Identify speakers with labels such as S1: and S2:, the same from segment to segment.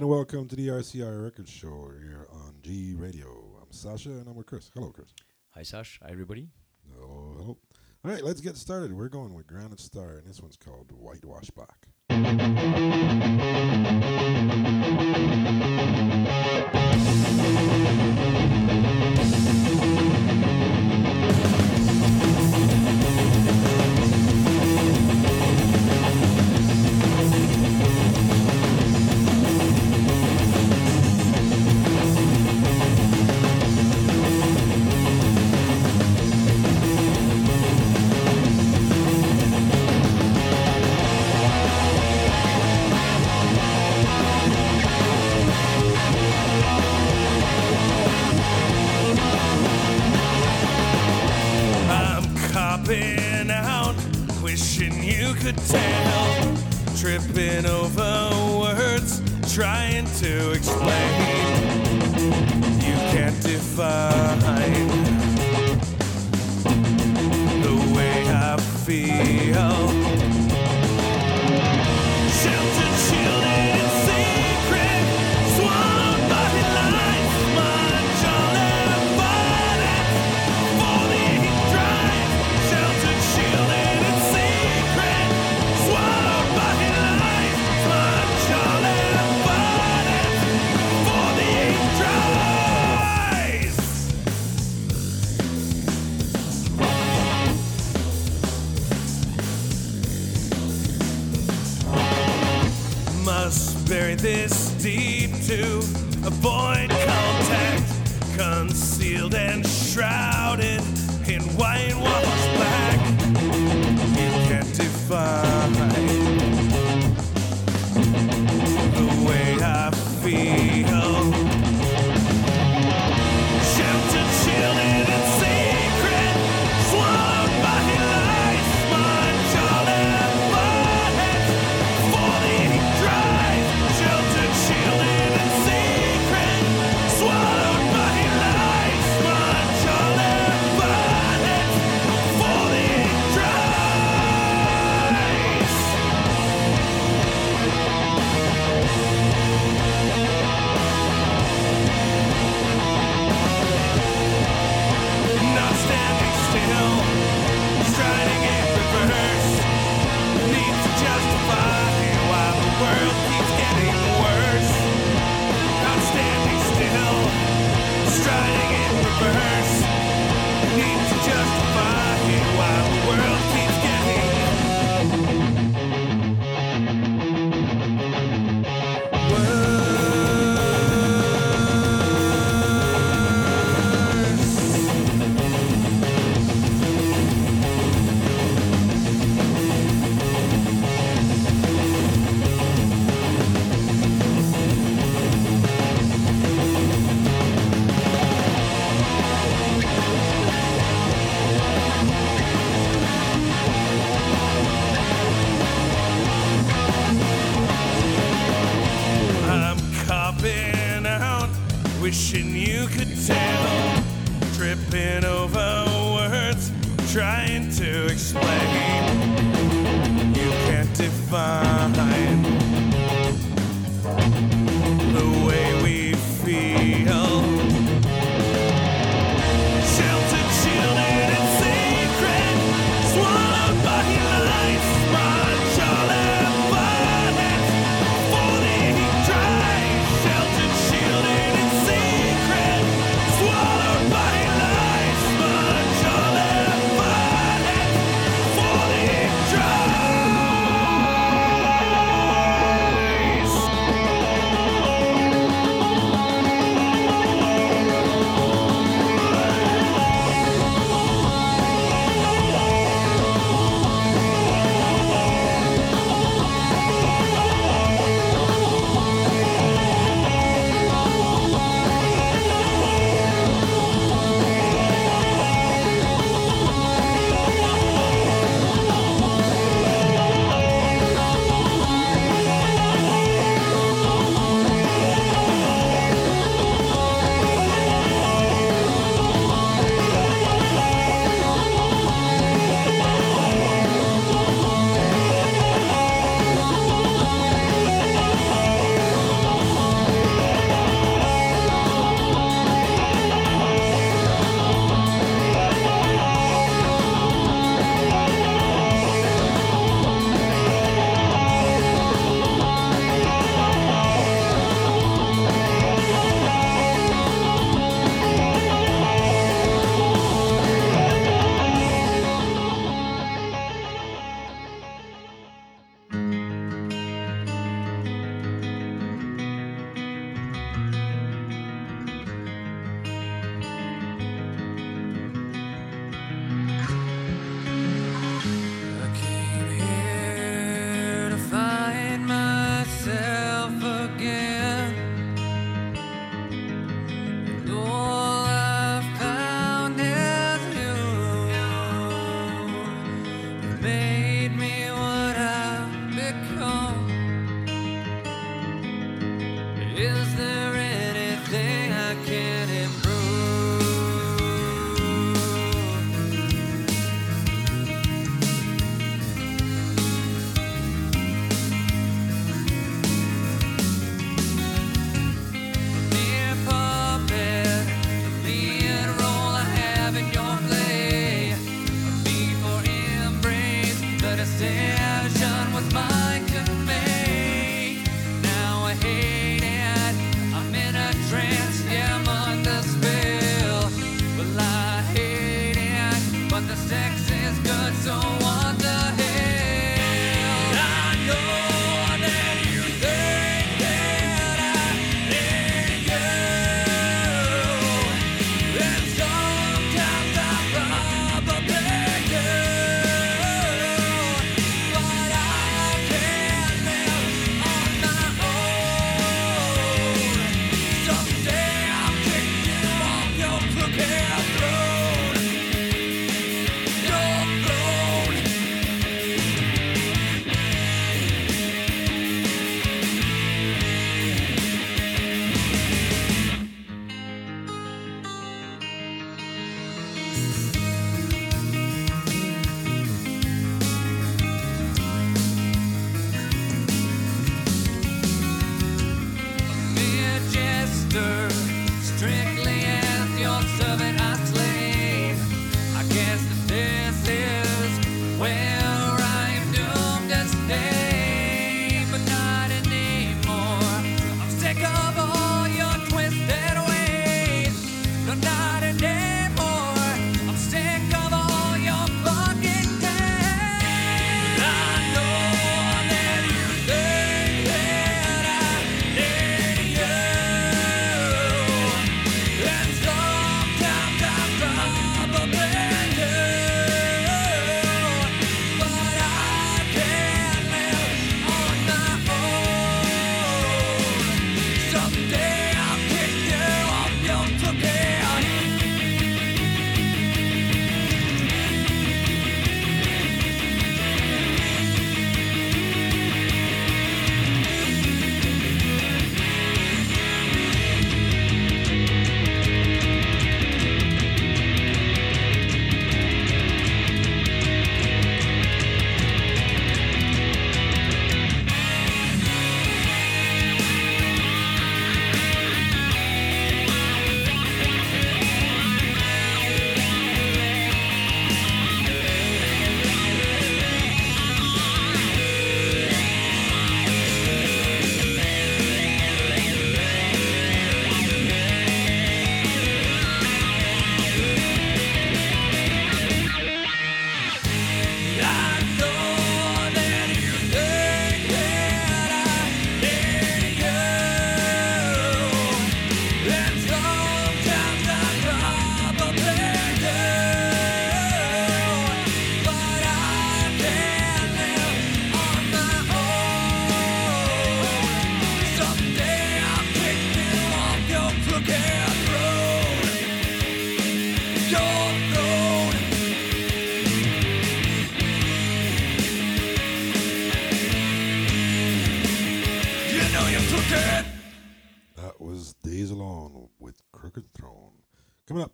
S1: and welcome to the RCR Record Show here on G Radio. I'm Sasha and I'm with Chris. Hello, Chris.
S2: Hi, Sasha. Hi, everybody.
S1: Hello, hello. All right, let's get started. We're going with Granite Star, and this one's called Whitewash Back.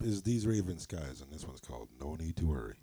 S2: is
S3: These Raven Skies, and this one's called No Need to Worry.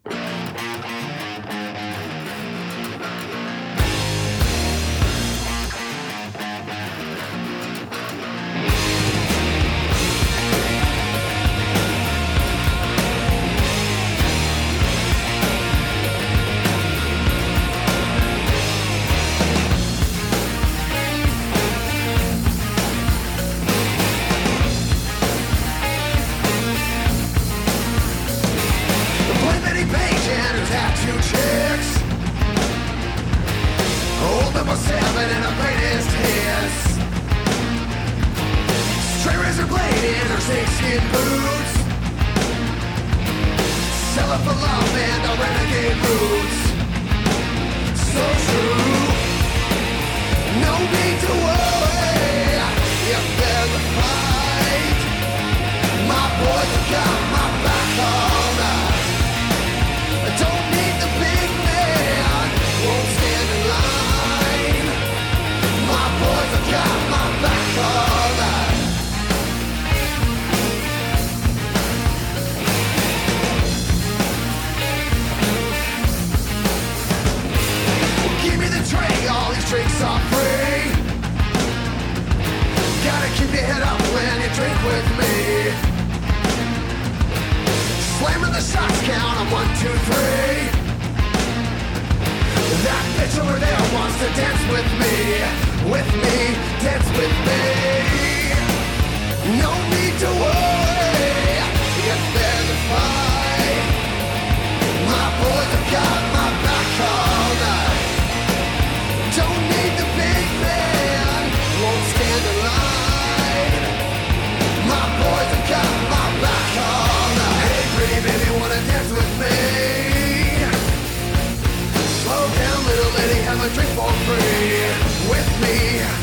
S4: A
S5: drink for free. With me,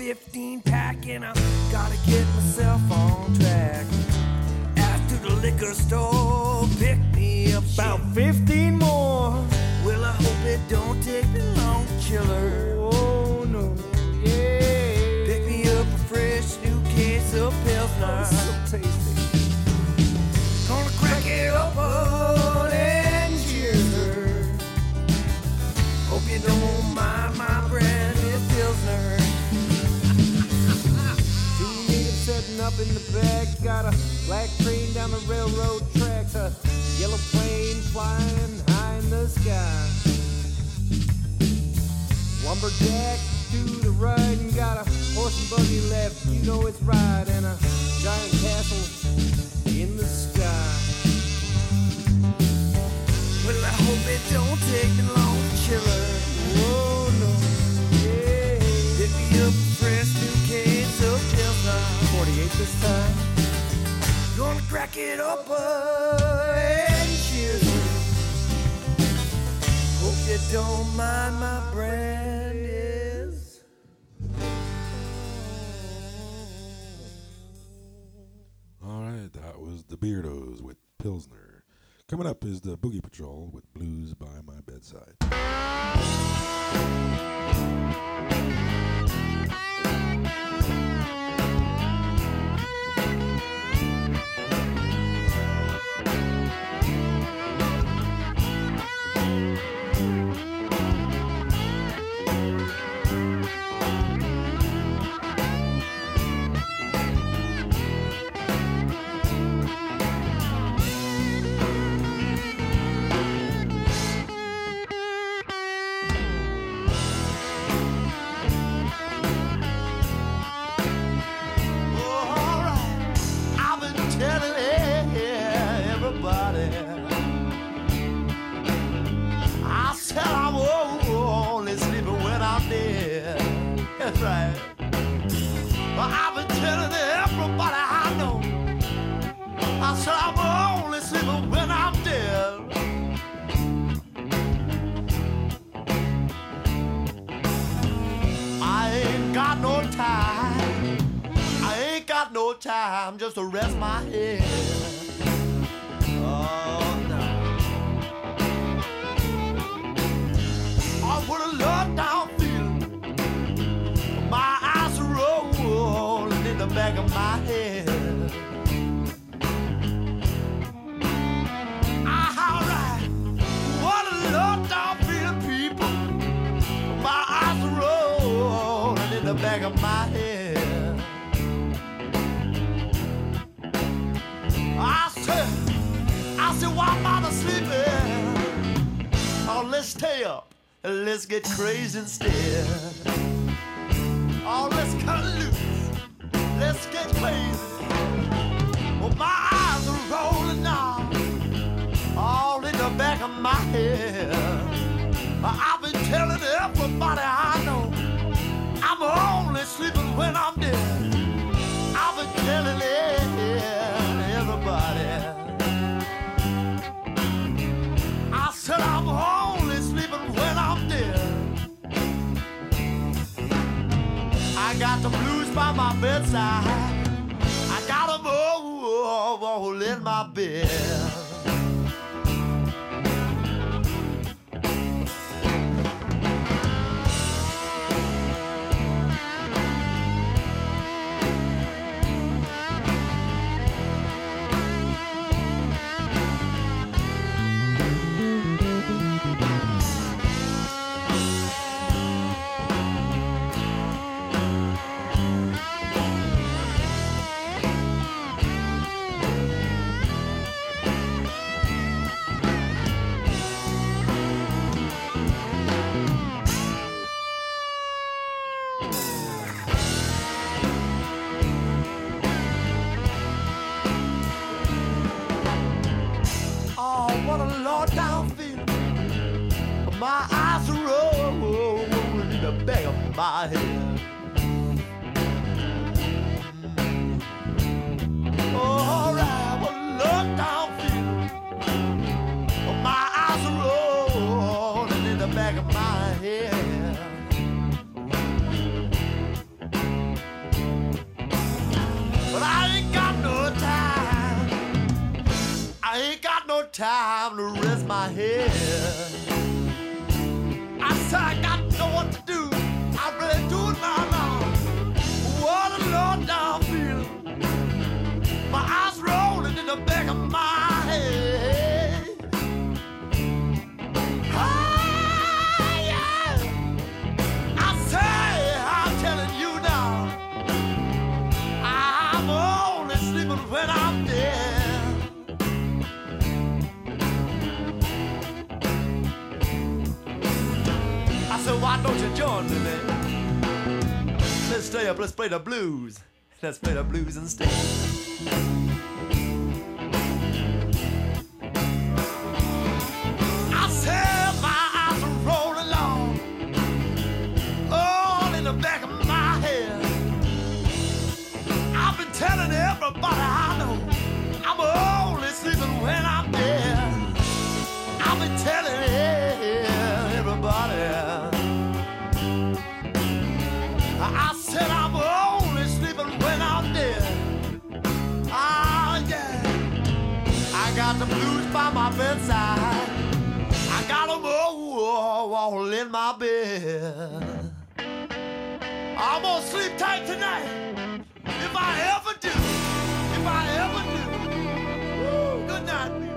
S6: 15 pack and I gotta get myself on track. After the liquor store, pick me up about 15 more. Well, I hope it don't take me long, killer. Oh no, yeah.
S7: Pick me up a fresh new case of Pilsner. Oh, so tasty. Up in the back. Got a black train down the railroad tracks. A yellow plane flying high in the sky. Lumberjack to the right and got a horse and buggy left. You know it's right and a giant castle in the sky. Well, I hope it don't take me long to chill her. Whoa, no. Yeah. Hit me up fresh new. 48 this time. Gonna crack it open and cheers. Hope you don't mind my brand is.
S1: All right, that was the Beardos with Pilsner. Coming up is the Boogie Patrol with Blues by My Bedside.
S8: I've been telling everybody I know. I said I'm only sleeping when I'm dead. I ain't got no time. I ain't got no time just to rest my head. Said, why I sleeping? Oh, let's stay up and let's get crazy instead. Oh, let's cut loose. Let's get crazy. Well, my eyes are rolling now, all in the back of my head. I've been telling everybody I know I'm only sleeping when I'm dead. I've been telling got the blues by my bedside. I got them all, all in my bed. My eyes are rolling in the back of my head. My eyes are rolling in the back of my head. But I ain't got no time. I ain't got no time to rest my head.
S1: stay up, let's play the blues. Let's play the blues instead. I said my eyes are rolling along, all in the back of my head. I've been telling everybody I know I'm only sleeping when I inside. I got them all, all in my bed. I'm gonna sleep tight tonight. If I ever do, if I ever do. Good night.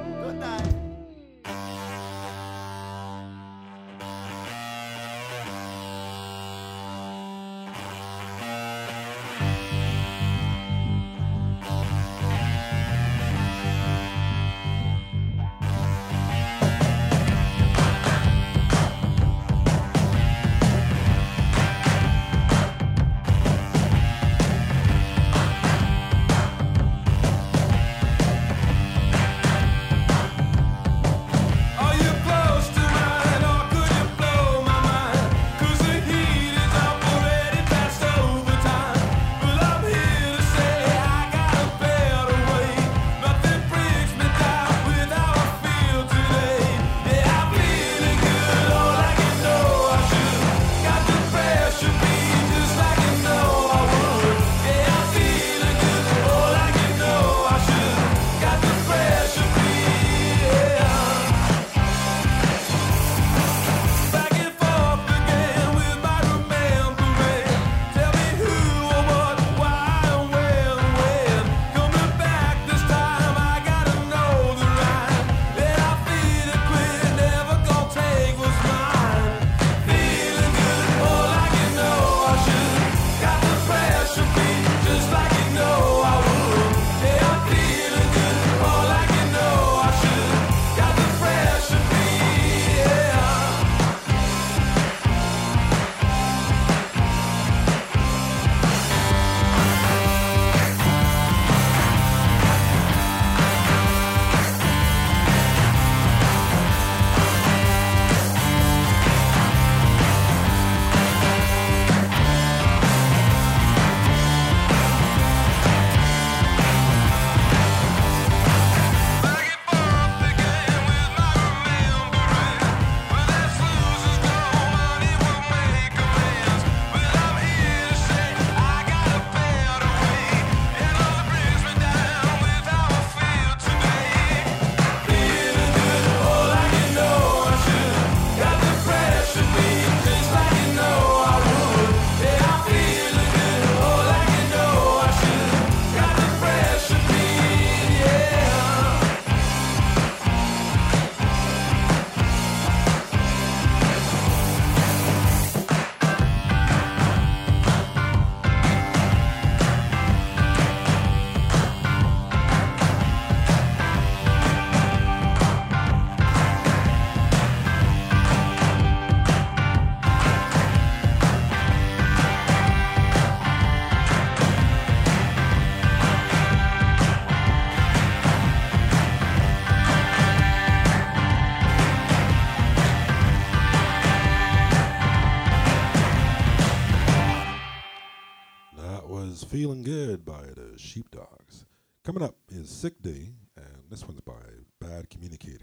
S2: Coming
S7: up is Sick Day, and this one's by Bad
S6: Communicator.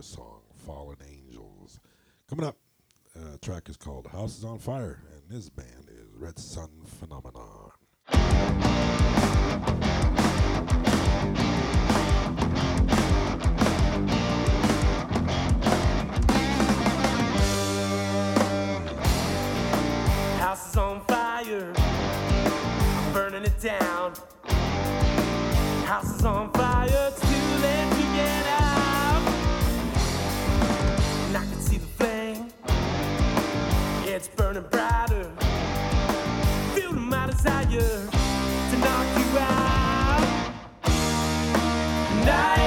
S6: Their
S1: song Fallen Angels. Coming up, uh, track is called House is on Fire, and this band is Red Sun Phenomenon.
S9: House is on fire. I'm burning it down. House is on fire. It's too late to get out. It's burning brighter. Feel my desire to knock you out. I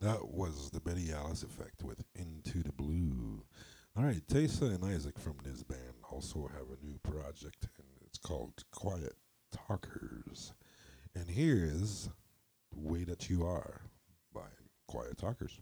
S2: That was the Betty Alice effect with Into the Blue. All right, Tesa and Isaac from this band also have a new project, and it's called Quiet Talkers. And here is The Way That You Are by Quiet Talkers.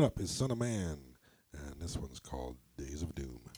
S6: Coming up is Son of Man, and this one's called Days of Doom.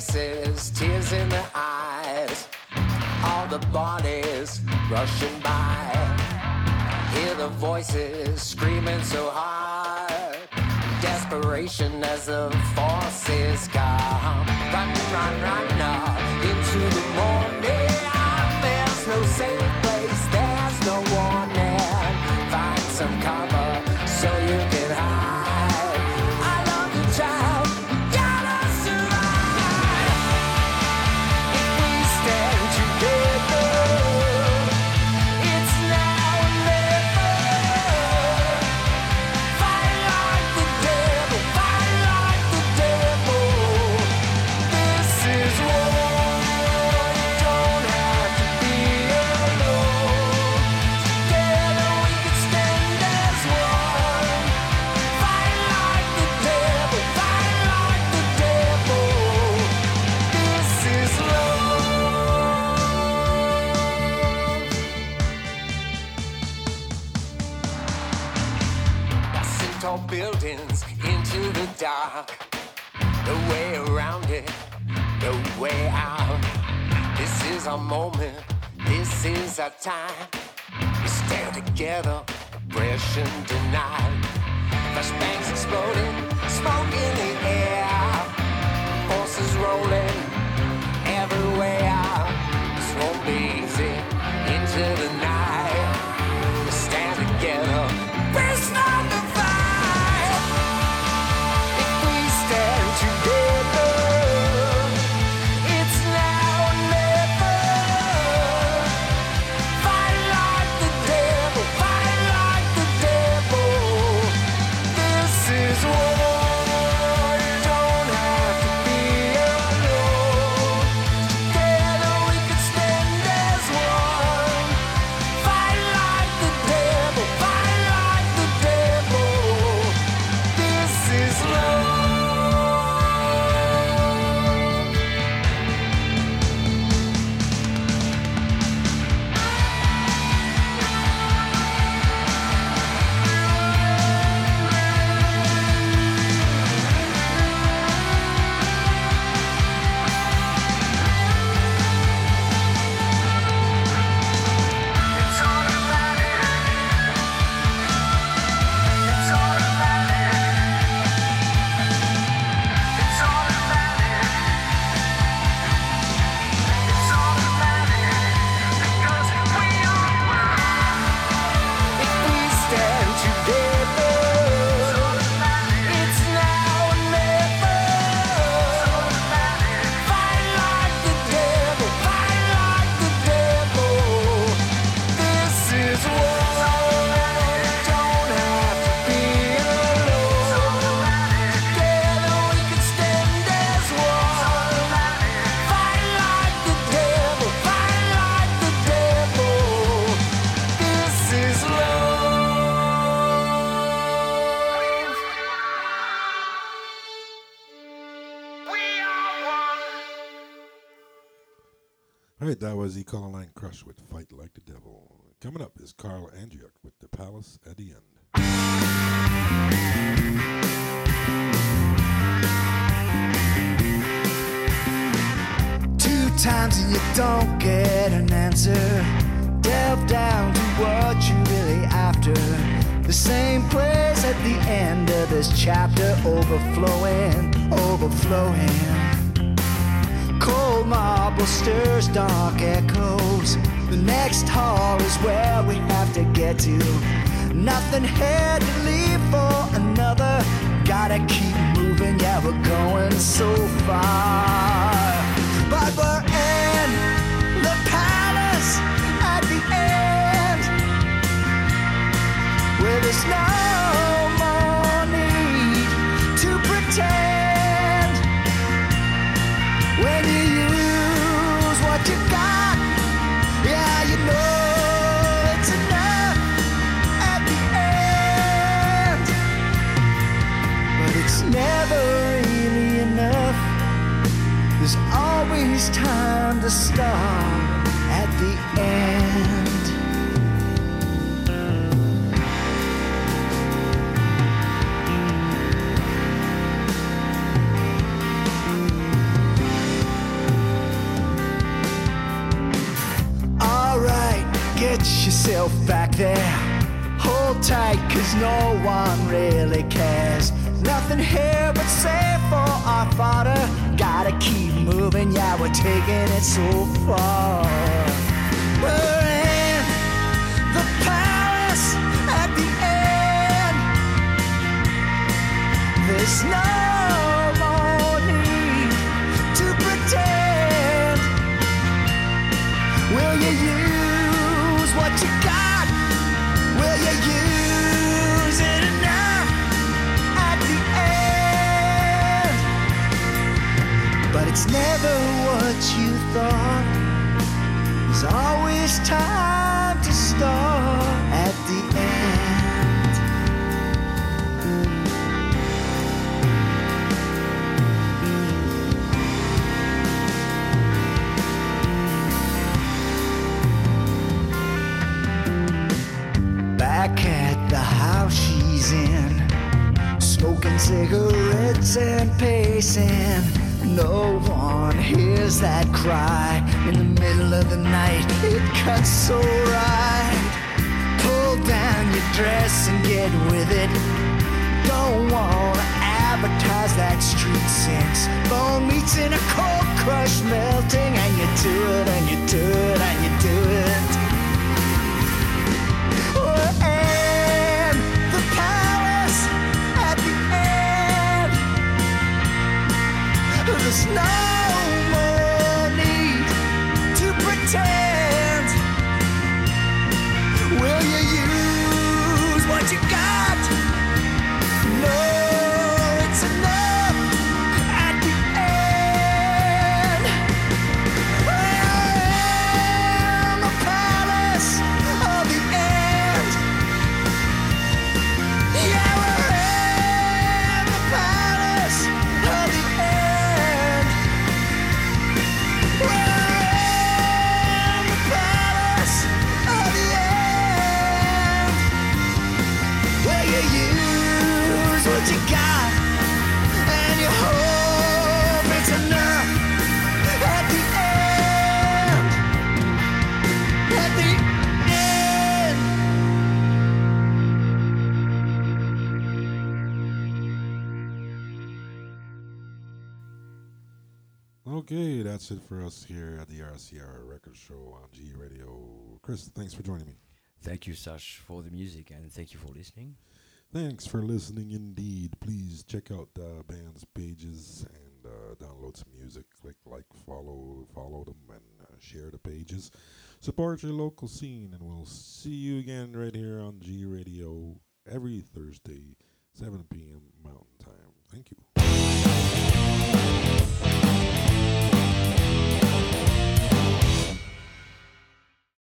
S7: Faces, tears in their eyes. All the bodies rushing by. Hear the voices screaming so hard. Desperation as the forces come. Run, run, run now into the morning. Tall buildings into the dark. No way around it, no way out. This is our moment, this is our time. We stand together, oppression denied. Flashbangs exploding, smoke in the air. Forces rolling everywhere. This won't be easy into the night. All
S1: right, that was Econoline Crush with Fight Like the Devil. Coming up is Carl Andriuk with The Palace at the End.
S10: Two times and you don't get an answer. Delve down to what you really after. The same place at the end of this chapter, overflowing, overflowing. Cold marble stirs dark echoes. The next hall is where we have to get to. Nothing here to leave for another. Gotta keep moving, yeah, we're going so far. the star at the end. Alright, get yourself back there. Hold tight, cause no one really cares. Nothing here but safe for our father. Gotta keep moving, yeah, we're taking it so far. We're in the palace at the end. There's no it's never what you thought. There's always time to start at the end. Back at the house she's in, smoking cigarettes and pacing. No one hears that cry in the middle of the night. It cuts so right. Pull down your dress and get with it. Don't wanna advertise that street sense. Bone meets in a cold crush melting, and you do it, and you do it, and you do it. There's no
S2: that's it for us here at the RCR Record Show on G Radio. Chris, thanks for joining me.
S11: Thank you, Sash, for the music, and thank you for listening.
S2: Thanks for listening indeed. Please check out the band's pages and uh, download some music. Click like, follow, follow them, and uh, share the pages. Support your local scene, and we'll see you again right here on G Radio every Thursday, 7 p.m. Mountain Time. Thank you.